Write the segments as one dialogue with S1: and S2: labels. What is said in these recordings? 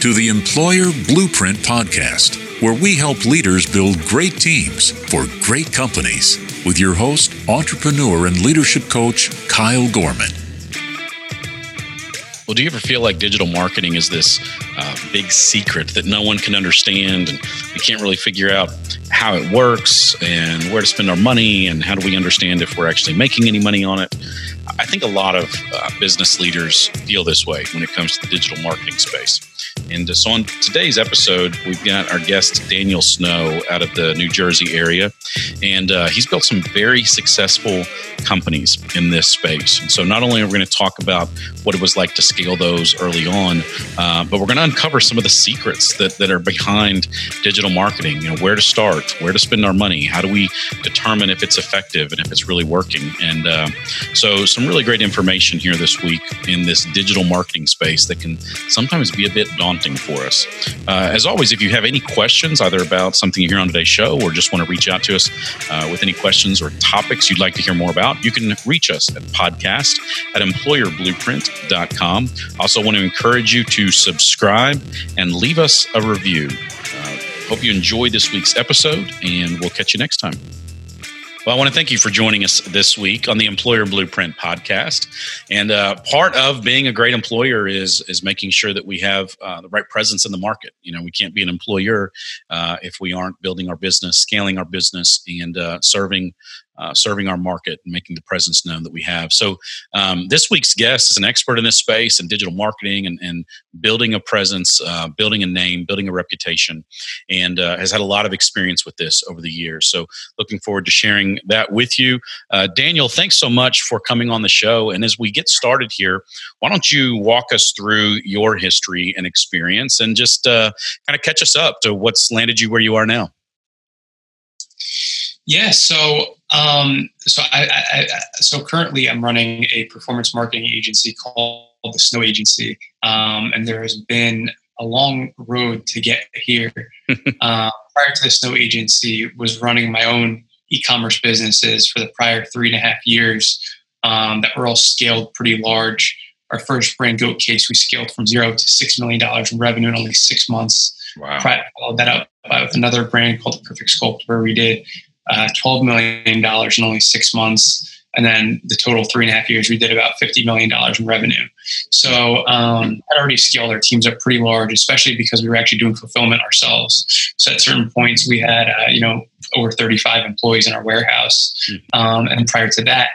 S1: to the Employer Blueprint Podcast, where we help leaders build great teams for great companies with your host, entrepreneur, and leadership coach, Kyle Gorman.
S2: Well, do you ever feel like digital marketing is this uh, big secret that no one can understand and we can't really figure out how it works and where to spend our money and how do we understand if we're actually making any money on it? I think a lot of uh, business leaders feel this way when it comes to the digital marketing space. And uh, so on today's episode, we've got our guest Daniel Snow out of the New Jersey area, and uh, he's built some very successful companies in this space. And so not only are we going to talk about what it was like to scale those early on, uh, but we're going to uncover some of the secrets that, that are behind digital marketing. You know, where to start, where to spend our money, how do we determine if it's effective and if it's really working. And uh, so some really great information here this week in this digital marketing space that can sometimes be a bit daunting for us. Uh, as always, if you have any questions, either about something you hear on today's show or just want to reach out to us uh, with any questions or topics you'd like to hear more about, you can reach us at podcast at employerblueprint.com. Also, want to encourage you to subscribe and leave us a review. Uh, hope you enjoyed this week's episode, and we'll catch you next time. Well, I want to thank you for joining us this week on the Employer Blueprint podcast. And uh, part of being a great employer is is making sure that we have uh, the right presence in the market. You know, we can't be an employer uh, if we aren't building our business, scaling our business, and uh, serving uh, serving our market and making the presence known that we have. So, um, this week's guest is an expert in this space and digital marketing and, and building a presence, uh, building a name, building a reputation, and uh, has had a lot of experience with this over the years. So, looking forward to sharing that with you. Uh, Daniel, thanks so much for coming on the show. And as we get started here, why don't you walk us through your history and experience and just uh, kind of catch us up to what's landed you where you are now?
S3: Yeah, so um, so I, I, so currently I'm running a performance marketing agency called the Snow Agency, um, and there has been a long road to get here. uh, prior to the Snow Agency, was running my own e-commerce businesses for the prior three and a half years um, that were all scaled pretty large. Our first brand, Goat Case, we scaled from zero to six million dollars in revenue in only six months.
S2: Wow!
S3: Followed that up with another brand called the Perfect Sculpt, where we did uh, $12 million in only six months. And then the total three and a half years, we did about $50 million in revenue. So um, I'd already scaled our teams up pretty large, especially because we were actually doing fulfillment ourselves. So at certain points, we had, uh, you know, over 35 employees in our warehouse. Mm-hmm. Um, and prior to that,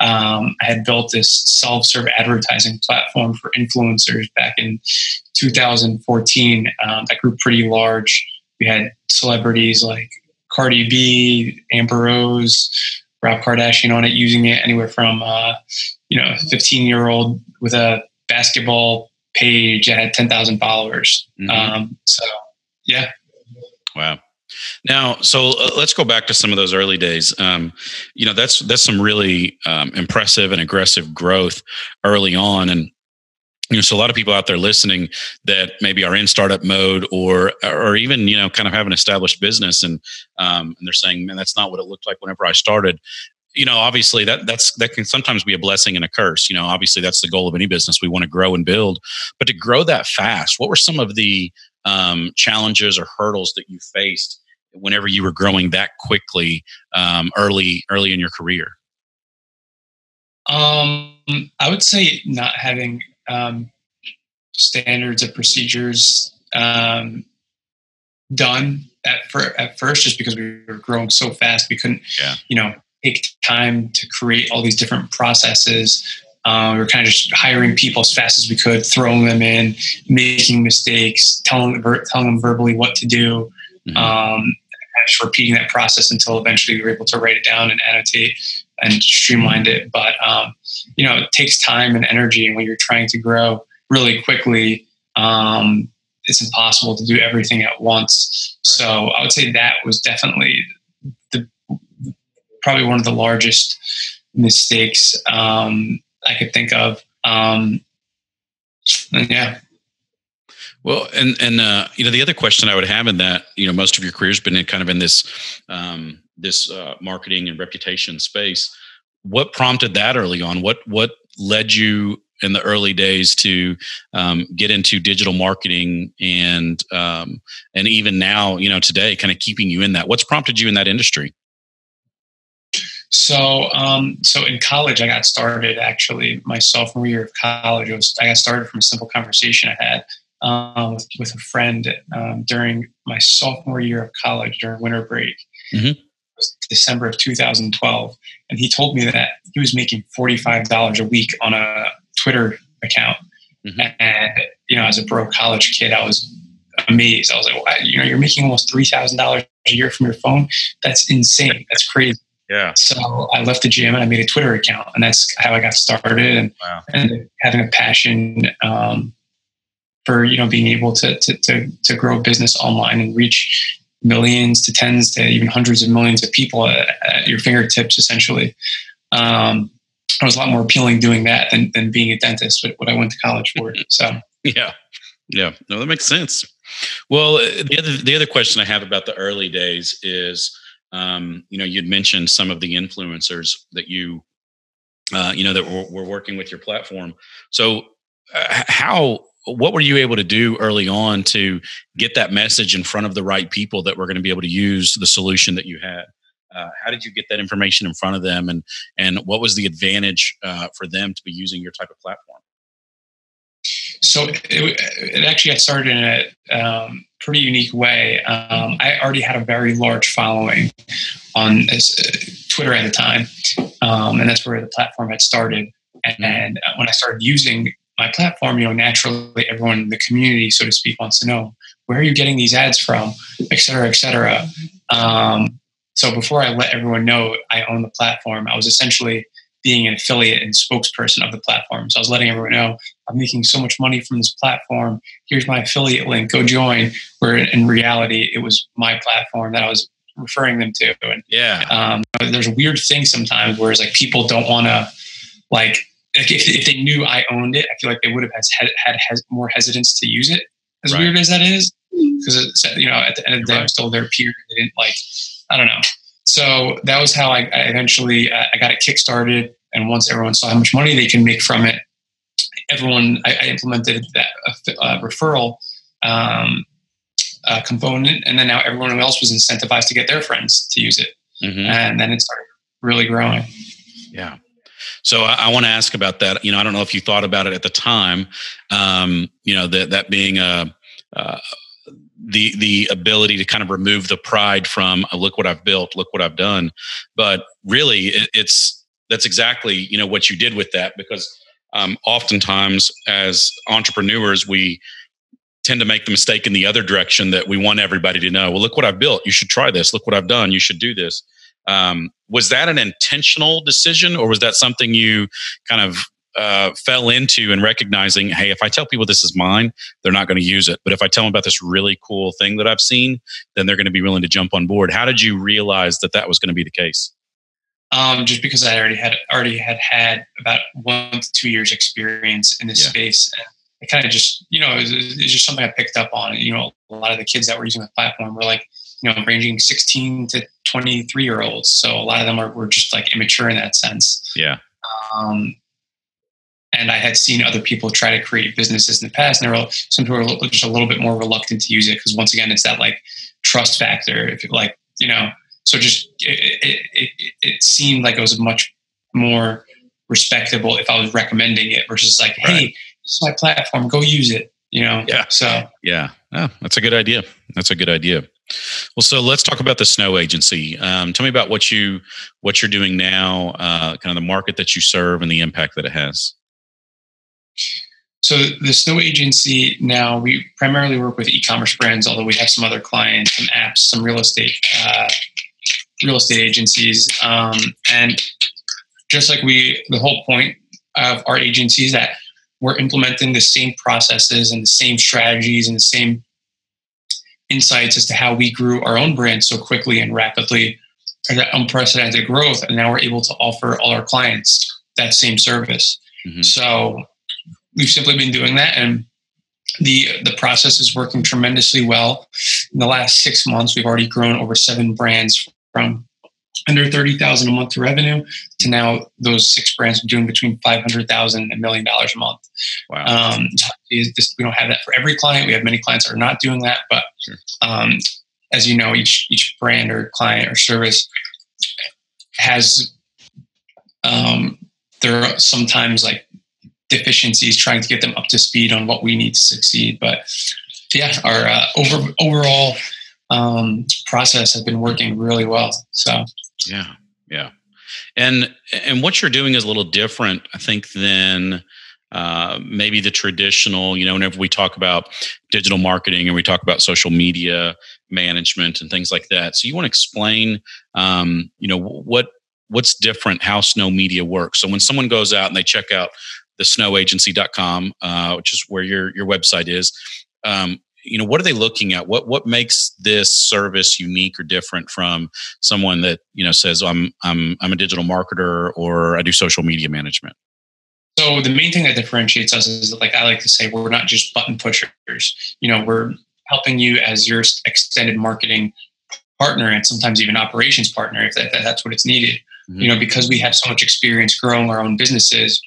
S3: um, I had built this self-serve advertising platform for influencers back in 2014 um, that grew pretty large. We had celebrities like Cardi B, Amber Rose, Rob Kardashian on it, using it anywhere from uh, you know, 15 year old with a basketball page that had 10,000 followers. Mm-hmm. Um, so yeah.
S2: Wow. Now, so uh, let's go back to some of those early days. Um, you know, that's that's some really um, impressive and aggressive growth early on, and you know, so a lot of people out there listening that maybe are in startup mode or or even you know kind of have an established business and um, and they're saying, man, that's not what it looked like whenever I started. You know, obviously that that's that can sometimes be a blessing and a curse. You know, obviously that's the goal of any business. We want to grow and build, but to grow that fast, what were some of the um, challenges or hurdles that you faced whenever you were growing that quickly um, early early in your career?
S3: Um, I would say not having um, standards of procedures um, done at, for, at first just because we were growing so fast we couldn't yeah. you know take time to create all these different processes uh, we were kind of just hiring people as fast as we could throwing them in making mistakes telling, telling them verbally what to do mm-hmm. um, just repeating that process until eventually we were able to write it down and annotate and streamlined it but um, you know, it takes time and energy. And when you're trying to grow really quickly, um, it's impossible to do everything at once. Right. So I would say that was definitely the probably one of the largest mistakes um, I could think of. Um, yeah.
S2: Well, and and uh, you know the other question I would have in that you know most of your career's been in kind of in this um, this uh, marketing and reputation space what prompted that early on? What what led you in the early days to um, get into digital marketing and um, and even now you know today kind of keeping you in that what's prompted you in that industry
S3: so um, so in college i got started actually my sophomore year of college was, i got started from a simple conversation i had um, with, with, a friend um, during my sophomore year of college during winter break mm-hmm. December of 2012, and he told me that he was making $45 a week on a Twitter account. Mm-hmm. And you know, as a broke college kid, I was amazed. I was like, well, you know, you're making almost three thousand dollars a year from your phone. That's insane. That's crazy.
S2: Yeah.
S3: So I left the gym and I made a Twitter account, and that's how I got started. And, wow. and having a passion um, for you know being able to, to to to grow a business online and reach millions to tens to even hundreds of millions of people at, at your fingertips, essentially. Um, it was a lot more appealing doing that than, than being a dentist, what I went to college for. So,
S2: yeah. Yeah. No, that makes sense. Well, uh, the other, the other question I have about the early days is, um, you know, you'd mentioned some of the influencers that you, uh, you know, that were, were working with your platform. So, uh, how what were you able to do early on to get that message in front of the right people that were going to be able to use the solution that you had? Uh, how did you get that information in front of them, and and what was the advantage uh, for them to be using your type of platform?
S3: So it, it actually got started in a um, pretty unique way. Um, I already had a very large following on this, uh, Twitter at the time, um, and that's where the platform had started. And, and when I started using my platform, you know, naturally everyone in the community, so to speak, wants to know where are you getting these ads from, et cetera, et cetera. Um, so before I let everyone know I own the platform, I was essentially being an affiliate and spokesperson of the platform. So I was letting everyone know I'm making so much money from this platform. Here's my affiliate link. Go join. Where in reality, it was my platform that I was referring them to. And
S2: yeah,
S3: um, there's a weird thing sometimes where it's like people don't want to like if, if they knew I owned it, I feel like they would have had, had, had more hesitance to use it. As right. weird as that is, because you know at the end of the day, right. I'm still their peer. They didn't like, I don't know. So that was how I, I eventually uh, I got it kickstarted, and once everyone saw how much money they can make from it, everyone I, I implemented that uh, uh, referral um, uh, component, and then now everyone else was incentivized to get their friends to use it, mm-hmm. and then it started really growing.
S2: Yeah. So I, I want to ask about that. You know, I don't know if you thought about it at the time. Um, you know, that that being a uh, the the ability to kind of remove the pride from uh, look what I've built, look what I've done. But really, it, it's that's exactly you know what you did with that because um, oftentimes as entrepreneurs we tend to make the mistake in the other direction that we want everybody to know well look what i've built you should try this look what i've done you should do this um, was that an intentional decision, or was that something you kind of uh, fell into and recognizing, hey, if I tell people this is mine, they're not going to use it. But if I tell them about this really cool thing that I've seen, then they're going to be willing to jump on board. How did you realize that that was going to be the case?
S3: Um, just because I already had already had had about one to two years experience in this yeah. space, and I kind of just you know it was, it was just something I picked up on. You know, a lot of the kids that were using the platform were like you know ranging 16 to 23 year olds so a lot of them are were just like immature in that sense
S2: yeah
S3: um, and I had seen other people try to create businesses in the past, and there were some people are just a little bit more reluctant to use it because once again, it's that like trust factor. If it, like you know, so just it, it, it, it seemed like it was much more respectable if I was recommending it versus like, right. hey, this is my platform, go use it. You know,
S2: yeah.
S3: So
S2: yeah, oh, that's a good idea. That's a good idea. Well, so let's talk about the Snow Agency. Um, tell me about what you what you're doing now, uh, kind of the market that you serve, and the impact that it has.
S3: So the Snow Agency now we primarily work with e-commerce brands, although we have some other clients, some apps, some real estate uh, real estate agencies, um, and just like we, the whole point of our agency is that we're implementing the same processes and the same strategies and the same insights as to how we grew our own brand so quickly and rapidly and that unprecedented growth and now we're able to offer all our clients that same service mm-hmm. so we've simply been doing that and the the process is working tremendously well in the last six months we've already grown over seven brands from under 30,000 a month revenue to now those six brands are doing between 500,000 and a million dollars a month.
S2: Wow.
S3: Um, we don't have that for every client. We have many clients that are not doing that, but
S2: Sure.
S3: um, as you know, each each brand or client or service has um, there are sometimes like deficiencies trying to get them up to speed on what we need to succeed. But yeah, our uh, over overall um, process has been working really well. So
S2: Yeah, yeah, and and what you're doing is a little different, I think, than uh, maybe the traditional. You know, whenever we talk about digital marketing and we talk about social media management and things like that. So you want to explain, um, you know, what what's different, how Snow Media works. So when someone goes out and they check out the snowagency.com, uh, which is where your your website is. Um, you know what are they looking at what what makes this service unique or different from someone that you know says i'm i'm i'm a digital marketer or i do social media management
S3: So the main thing that differentiates us is like I like to say we're not just button pushers. You know, we're helping you as your extended marketing partner and sometimes even operations partner if that, that's what it's needed. Mm-hmm. You know, because we have so much experience growing our own businesses.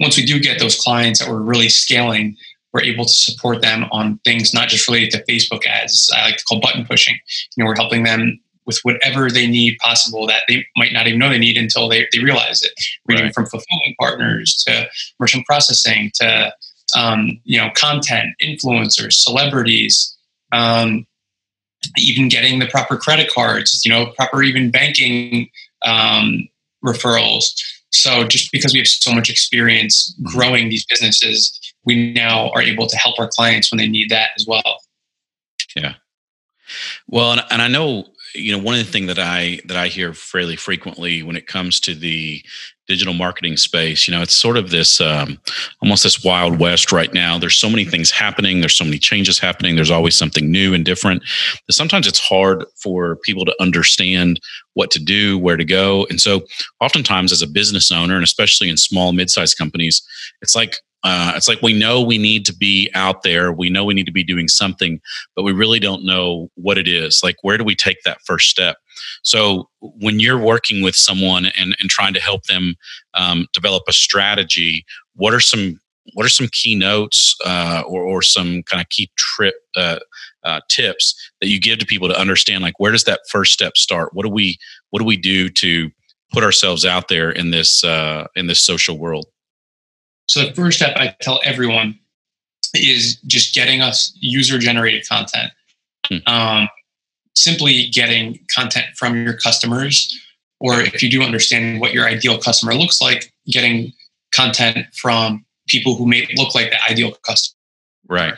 S3: Once we do get those clients that we're really scaling, we're able to support them on things not just related to Facebook ads. I like to call button pushing. You know, we're helping them with whatever they need possible that they might not even know they need until they, they realize it. Reading
S2: Right.
S3: from fulfillment partners to merchant processing to um, you know content, influencers, celebrities, um, even getting the proper credit cards, you know, proper even banking um, referrals. So just because we have so much experience growing these businesses, we now are able to help our clients when they need that as well. Yeah.
S2: Well and, and i know you know one of the things that i that i hear fairly frequently when it comes to the digital marketing space you know it's sort of this um, almost this wild west right now. There's so many things happening. There's so many changes happening. There's always something new and different. Sometimes it's hard for people to understand what to do where to go. And so oftentimes as a business owner and especially in small mid-sized companies it's like uh, it's like we know we need to be out there. We know we need to be doing something but we really don't know what it is. Like where do we take that first step? So when you're working with someone and, and trying to help them um, develop a strategy what are some what are some key notes uh, or, or some kind of key trip uh, uh, tips that you give to people to understand like where does that first step start? What do we what do we do to put ourselves out there in this uh, in this social world
S3: So the first step I tell everyone is just getting us user generated content.
S2: Hmm.
S3: Um, simply getting content from your customers, or if you do understand what your ideal customer looks like, getting content from people who may look like the ideal customer.
S2: right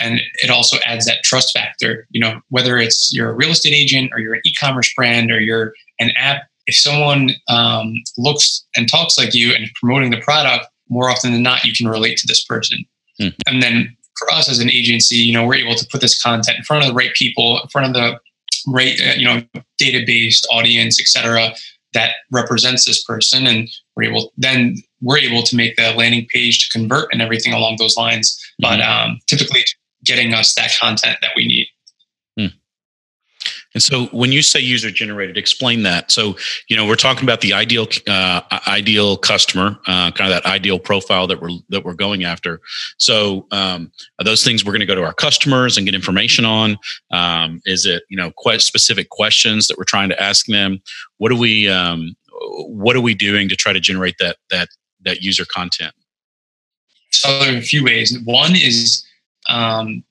S3: And it also adds that trust factor. You know, whether it's you're a real estate agent or you're an e-commerce brand or you're an app, if someone um, looks and talks like you and is promoting the product, more often than not, you can relate to this person.
S2: Hmm.
S3: And then for us as an agency, you know, we're able to put this content in front of the right people, in front of the right, uh, you know, data-based audience, et cetera, that represents this person, and we're able then we're able to make the landing page to convert and everything along those lines. But um, typically, getting us that content that we need.
S2: And so, when you say user generated, explain that. So, you know, we're talking about the ideal uh, ideal customer, uh, kind of that ideal profile that we're that we're going after. So, um, those things we're going to go to our customers and get information on? Um, is it you know quite specific questions that we're trying to ask them? What are we um, What are we doing to try to generate that that that user content?
S3: So there are a few ways. One is um,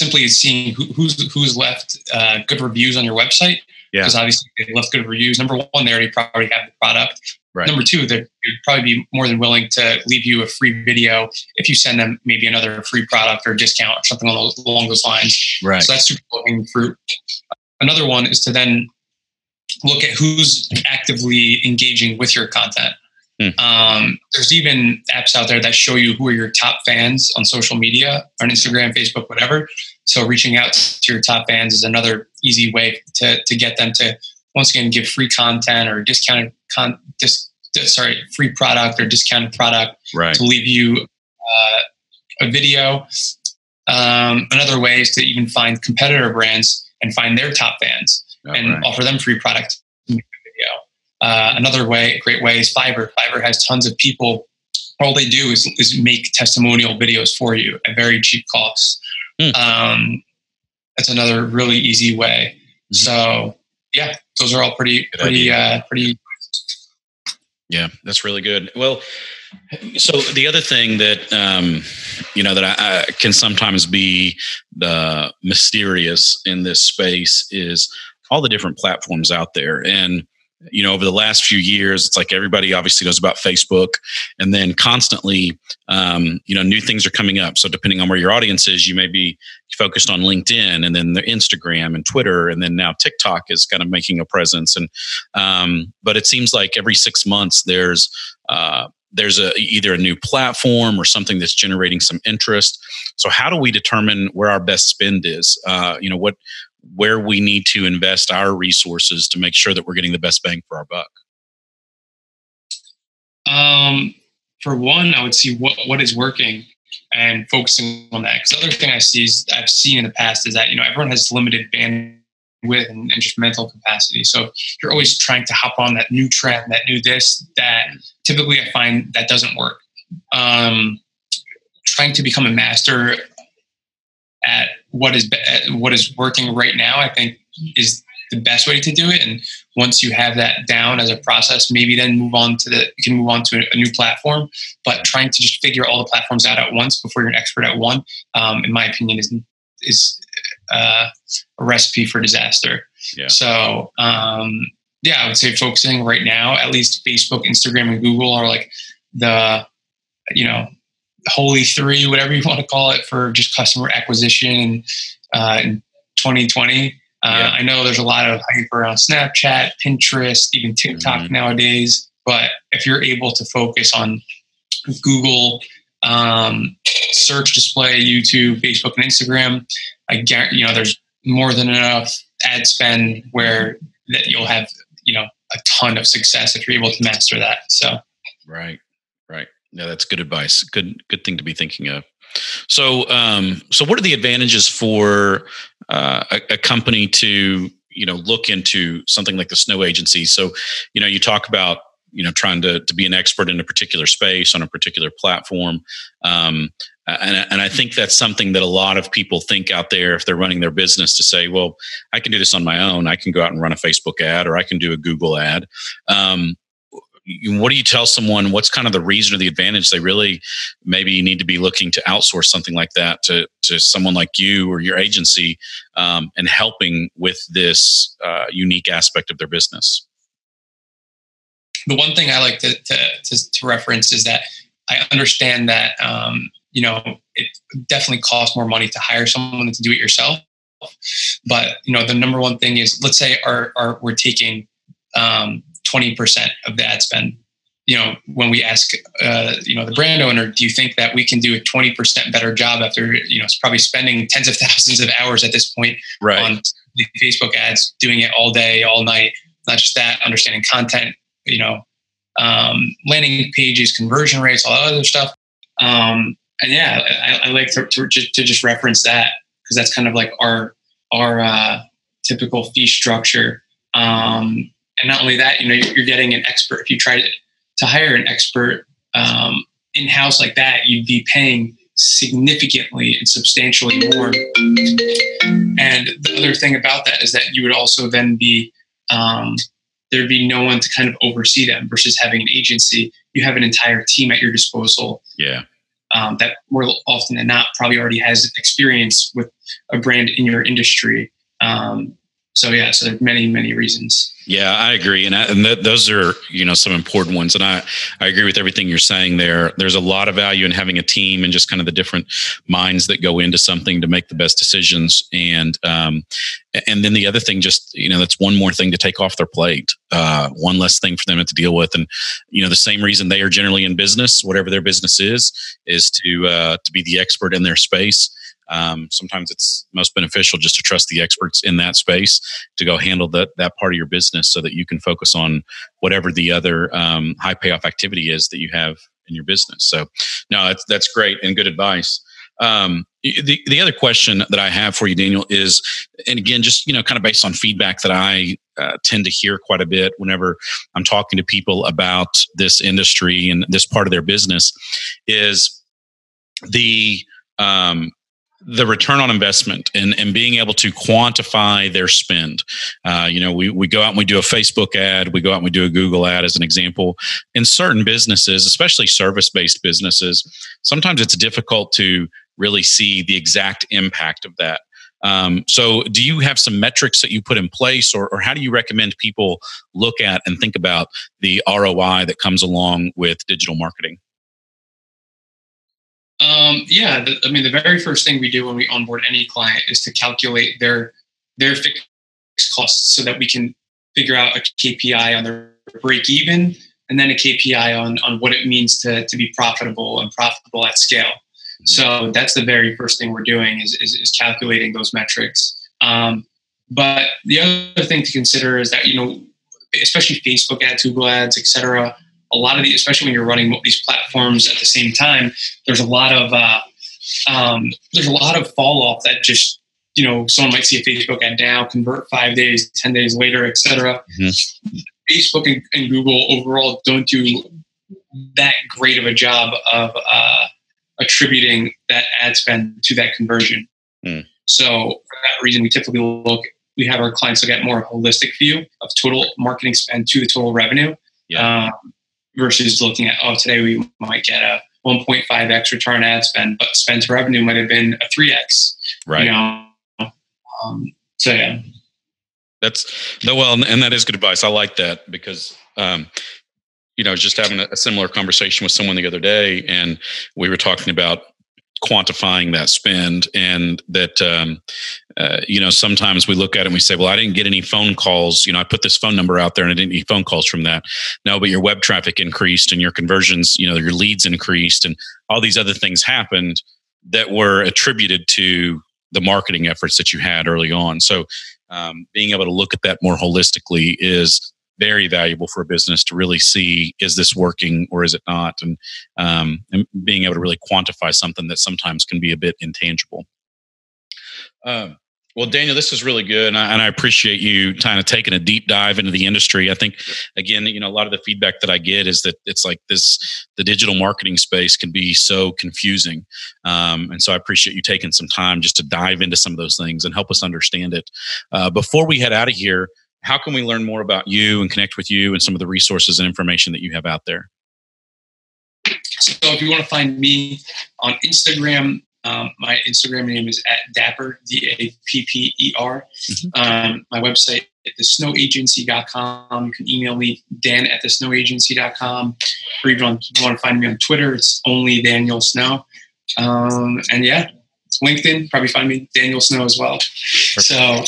S3: simply seeing who, who's who's left uh, good reviews on your website.
S2: Yeah.
S3: Because obviously they left good reviews. Number one, they already probably have the product.
S2: Right.
S3: Number two, they'd probably be more than willing to leave you a free video if you send them maybe another free product or discount or something along those, along those lines.
S2: Right.
S3: So that's super low hanging fruit. Another one is to then look at who's actively engaging with your content.
S2: Hmm.
S3: Um, there's even apps out there that show you who are your top fans on social media, on Instagram, Facebook, whatever. So reaching out to your top fans is another easy way to, to get them to once again give free content or discounted con dis, dis- sorry free product or discounted product
S2: Right.
S3: to leave you uh, a video. Um, another way is to even find competitor brands and find their top fans
S2: Oh,
S3: and
S2: right.
S3: offer them free product Uh, another way, great way is Fiverr. Fiverr has tons of people. All they do is, is make testimonial videos for you at very cheap costs. Hmm. Um, that's another really easy way. Mm-hmm. So yeah, those are all pretty, good pretty, uh, pretty.
S2: Yeah, that's really good. Well, so the other thing that um, you know that I, I, can sometimes be the mysterious in this space is all the different platforms out there, and you know over the last few years it's like everybody obviously knows about facebook. And then constantly um, you know new things are coming up. So depending on where your audience is you may be focused on linkedin and then the instagram and twitter. And then now tiktok is kind of making a presence. And um, but it seems like every six months there's uh, there's a either a new platform or something that's generating some interest. So how do we determine where our best spend is? Uh, you know what where we need to invest our resources to make sure that we're getting the best bang for our buck?
S3: Um, for one, I would see what, what is working and focusing on that. Because the other thing I see is I've seen in the past is that you know everyone has limited bandwidth and, and just mental capacity. So you're always trying to hop on that new trend, that new this, that. Typically, I find that doesn't work. Um, trying to become a master at what is what is working right now, I think is the best way to do it. And once you have that down as a process, maybe then move on to the you can move on to a, new platform. But trying to just figure all the platforms out at once before you're an expert at one, um, in my opinion, is is uh, a recipe for disaster. Yeah. So um, yeah, I would say focusing right now, at least Facebook, Instagram, and Google are like the you know holy three, whatever you want to call it, for just customer acquisition uh, in 2020. Uh, yeah. I know there's a lot of hype around Snapchat, Pinterest, even TikTok mm-hmm. nowadays. But if you're able to focus on Google, um, search display, YouTube, Facebook, and Instagram, I guarantee you know there's more than enough ad spend where that you'll have you know a ton of success if you're able to master that. So
S2: right, right. Yeah, that's good advice. Good good thing to be thinking of. So, um, so what are the advantages for uh, a, a, company to you know look into something like the snow agency? So, you know, you talk about you know trying to to be an expert in a particular space on a particular platform. Um, and, and I think that's something that a lot of people think out there if they're running their business to say, well, I can do this on my own. I can go out and run a Facebook ad or I can do a Google ad. Um, what do you tell someone? What's kind of the reason or the advantage they really maybe need to be looking to outsource something like that to, to someone like you or your agency um, and helping with this uh, unique aspect of their business?
S3: The one thing i like to, to, to, to reference is that i understand that um, you know it definitely costs more money to hire someone to do it yourself. But you know the number one thing is let's say our, our we're taking um, 20% of the ad spend. You know, when we ask, uh, you know, the brand owner, do you think that we can do a 20% better job after, you know, it's probably spending tens of thousands of hours at this point
S2: right.
S3: on the Facebook ads, doing it all day, all night. Not just that, understanding content, you know, um, landing pages, conversion rates, all that other stuff. Um, and yeah, I, I like to, to, to, just reference that because that's kind of like our our uh, typical fee structure. Um, and not only that, you know, you're getting an expert. If you try to, to hire an expert um, in house like that, you'd be paying significantly and substantially more. And the other thing about that is that you would also then be um, there'd be no one to kind of oversee them versus having an agency. You have an entire team at your disposal.
S2: Yeah.
S3: Um, that more often than not probably already has experience with a brand in your industry. Um, so yeah, so many many reasons.
S2: Yeah, I agree, and, I, and th- those are you know some important ones, and I I agree with everything you're saying there. There's a lot of value in having a team and just kind of the different minds that go into something to make the best decisions, and um, and then the other thing, just you know, that's one more thing to take off their plate, uh, one less thing for them to deal with, and you know, the same reason they are generally in business, whatever their business is, is to uh, to be the expert in their space um, sometimes it's most beneficial just to trust the experts in that space to go handle that that part of your business so that you can focus on whatever the other um, high payoff activity is that you have in your business. So, no, that's that's great and good advice. Um, the, the other question that I have for you, Daniel, is, and again, just, you know, kind of based on feedback that I uh, tend to hear quite a bit whenever I'm talking to people about this industry and this part of their business is the, um, the return on investment and, and being able to quantify their spend. Uh, you know, we, we go out and we do a Facebook ad, we go out and we do a Google ad as an example. In certain businesses, especially service based businesses, sometimes it's difficult to really see the exact impact of that. Um, so, do you have some metrics that you put in place, or, or how do you recommend people look at and think about the ROI that comes along with digital marketing?
S3: Um, yeah, the, I mean, the very first thing we do when we onboard any client is to calculate their their fixed costs so that we can figure out a KPI on their break even and then a KPI on on what it means to to be profitable and profitable at scale. Mm-hmm. So that's the very first thing we're doing is is, is calculating those metrics. Um, but the other thing to consider is that you know, especially Facebook ads, Google ads, etc a lot of the, especially when you're running these platforms at the same time, there's a lot of uh, um, there's a lot of fall off that just you know someone might see a Facebook ad now, convert five days, ten days later, etc. Mm-hmm. Facebook and, and, Google overall don't do that great of a job of uh, attributing that ad spend to that conversion. Mm. So for that reason, we typically look. We have our clients look at more holistic view of total marketing spend to the total revenue. Yeah. Um, versus looking at, oh, today we might get a 1.5x return ad spend, but spend to revenue might have been a 3x.
S2: Right. You know?
S3: um, so, yeah.
S2: That's no, well, and that is good advice. I like that because, um, you know, just having a similar conversation with someone the other day, and we were talking about quantifying that spend and that um, uh, you know sometimes we look at it and we say well i didn't get any phone calls. You know i put this phone number out there and i didn't get phone calls from that. No but your web traffic increased and your conversions you know your leads increased and all these other things happened that were attributed to the marketing efforts that you had early on. So um, being able to look at that more holistically is very valuable for a business to really see is this working or is it not, and, um, and being able to really quantify something that sometimes can be a bit intangible. Um, well, Daniel, this is really good, and I, and I, appreciate you kind of taking a deep dive into the industry. I think, again, you know, a lot of the feedback that I get is that it's like this: the digital marketing space can be so confusing, um, and so I appreciate you taking some time just to dive into some of those things and help us understand it. Uh, before we head out of here, how can we learn more about you and connect with you and some of the resources and information that you have out there?
S3: So if you want to find me on Instagram, um, my Instagram name is at Dapper, D A P P E R. Mm-hmm. Um, my website at thesnowagency.com. You can email me, Dan at thesnowagency.com. Or even if you want to find me on Twitter, it's only Daniel Snow. Um, and yeah, it's LinkedIn, probably find me Daniel Snow as well. Perfect. So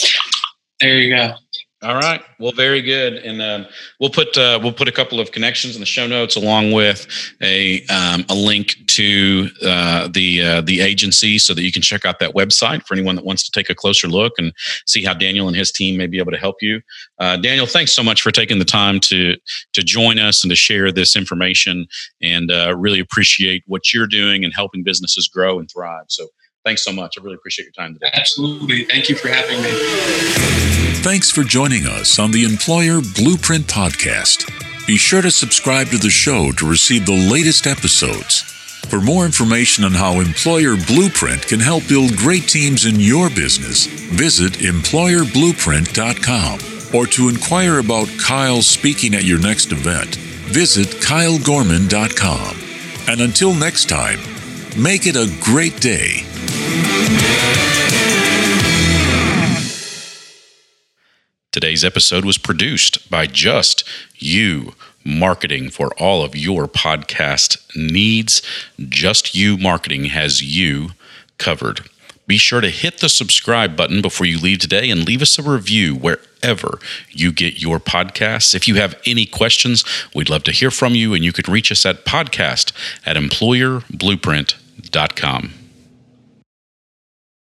S3: there you go.
S2: All right. Well, very good, and um, we'll put uh, we'll put a couple of connections in the show notes, along with a um, a link to uh, the uh, the agency, so that you can check out that website for anyone that wants to take a closer look and see how Daniel and his team may be able to help you. Uh, Daniel, thanks so much for taking the time to to join us and to share this information, and uh, really appreciate what you're doing and helping businesses grow and thrive. So thanks so much. I really appreciate your time today.
S3: Absolutely. Thank you for having me.
S1: Thanks for joining us on the Employer Blueprint Podcast. Be sure to subscribe to the show to receive the latest episodes. For more information on how Employer Blueprint can help build great teams in your business, visit employerblueprint.com. Or to inquire about Kyle speaking at your next event, visit kylegorman.com. And until next time, make it a great day.
S2: Today's episode was produced by Just You Marketing for all of your podcast needs. Just You Marketing has you covered. Be sure to hit the subscribe button before you leave today and leave us a review wherever you get your podcasts. If you have any questions, we'd love to hear from you, and you can reach us at podcast at employerblueprint.com.